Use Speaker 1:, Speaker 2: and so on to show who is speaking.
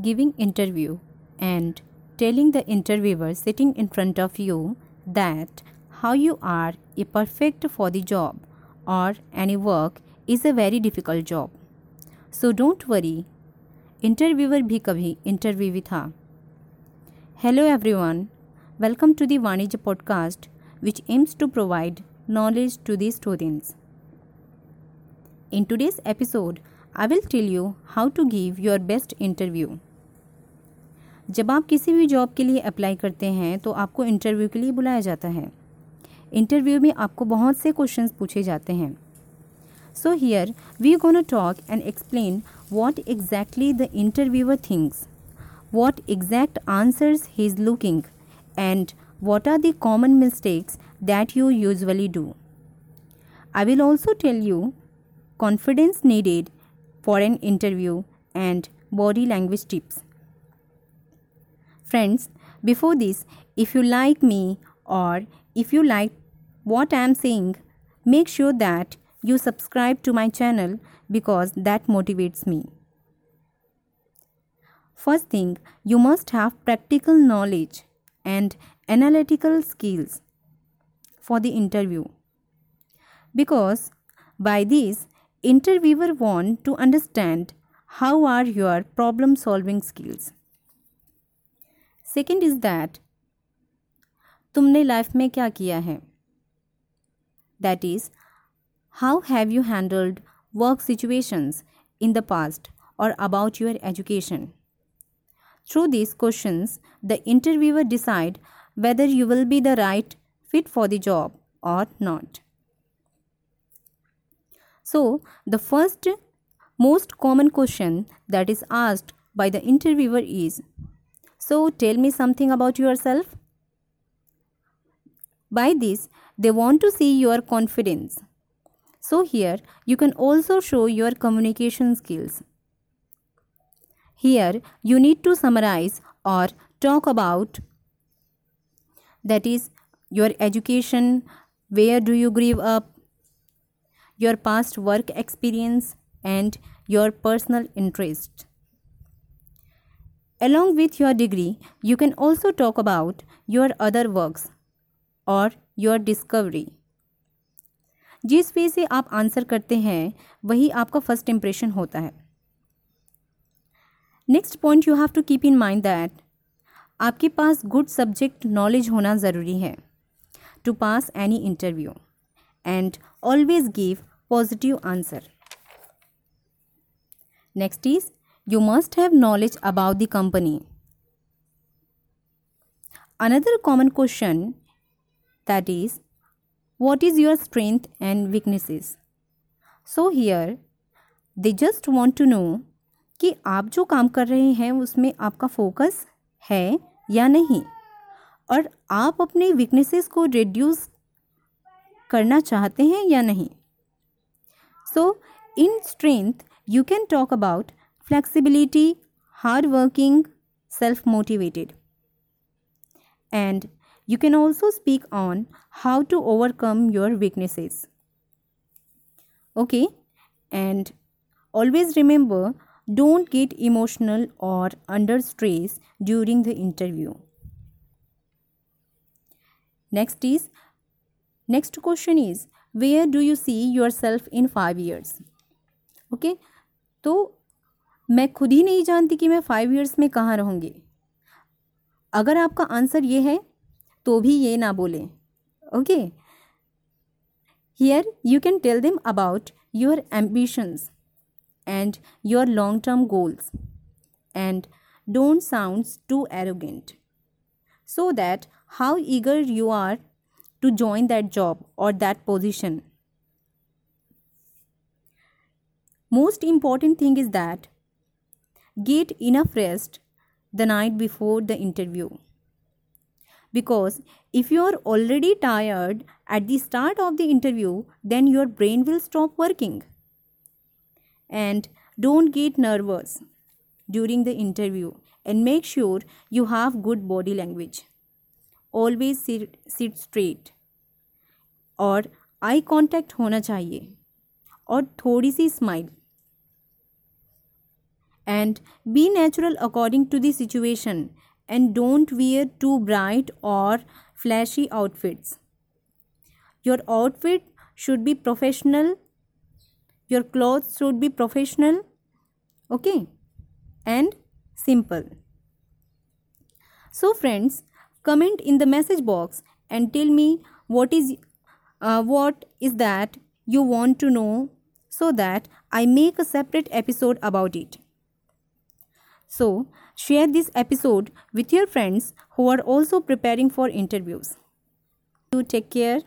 Speaker 1: giving interview and telling the interviewer sitting in front of you that how you are a perfect for the job or any work is a very difficult job. So don't worry. Interviewer भी कभी इंटरव्यूवी था hello everyone welcome to the वाणिज्य podcast which aims to provide knowledge to the students. In today's episode, I will tell you how to give your best interview. जब आप किसी भी job के लिए अप्लाई करते हैं तो आपको इंटरव्यू के लिए बुलाया जाता है इंटरव्यू में आपको बहुत से क्वेश्चंस पूछे जाते हैं so here we gonna talk and explain what exactly the interviewer thinks what exact answers he is looking and what are the common mistakes that you usually do. I will also tell you confidence needed for an interview and body language tips. Friends, before this, if you like me or if you like what I am saying, make sure that you subscribe to my channel because that motivates me. First thing, you must have practical knowledge and analytical skills for the interview because by this interviewer want to understand how are your problem solving skills second is that तुमने life में क्या किया है that is how have you handled work situations in the past और about your education through these questions the interviewer decide whether you will be the right fit for the job or not. So, the first most common question that is asked by the interviewer is so, tell me something about yourself. By this, they want to see your confidence. So, here you can also show your communication skills. Here, you need to summarize or talk about that is your education, where do you grow up, your past work experience, and your personal interest. Along with your degree, you can also talk about your other works or your discovery. जिस वे से आप answer करते हैं वही आपका first impression होता है next point you have to keep in mind that आपके पास गुड सब्जेक्ट नॉलेज होना ज़रूरी है to pass any interview and always give positive answer next is you must have knowledge about the company. Another common question that is, what is your strength and weaknesses? So here, they just want to know कि आप जो काम कर रहे हैं उसमें आपका focus है या नहीं और आप अपने वीकनेसेस को रिड्यूस करना चाहते हैं या नहीं so in strength you can talk about flexibility, hardworking, self motivated. And you can also speak on how to overcome your weaknesses. Okay, and always remember don't get emotional or under stress during the interview. Next is next question is where do you see yourself in 5 years? Okay, so मैं खुद ही नहीं जानती कि मैं five years में कहाँ रहूँगी। अगर आपका आंसर ये है तो भी ये ना बोलें। Okay here you can tell them about your ambitions and your long term goals and don't sound too arrogant so that how eager you are to join that job और that position most important thing is that get enough rest the night before the interview. Because if you are already tired at the start of the interview, then your brain will stop working and don't get nervous during the interview and make sure you have good body language always sit, sit straight और eye contact होना चाहिए और थोड़ी सी smile and be natural according to the situation and don't wear too bright or flashy outfits. Your outfit should be professional. Your clothes should be professional. Okay? And simple. So friends, comment in the message box and tell me what is uh, what is that you want to know so that I make a separate episode about it. So, share this episode with your friends who are also preparing for interviews. You take care.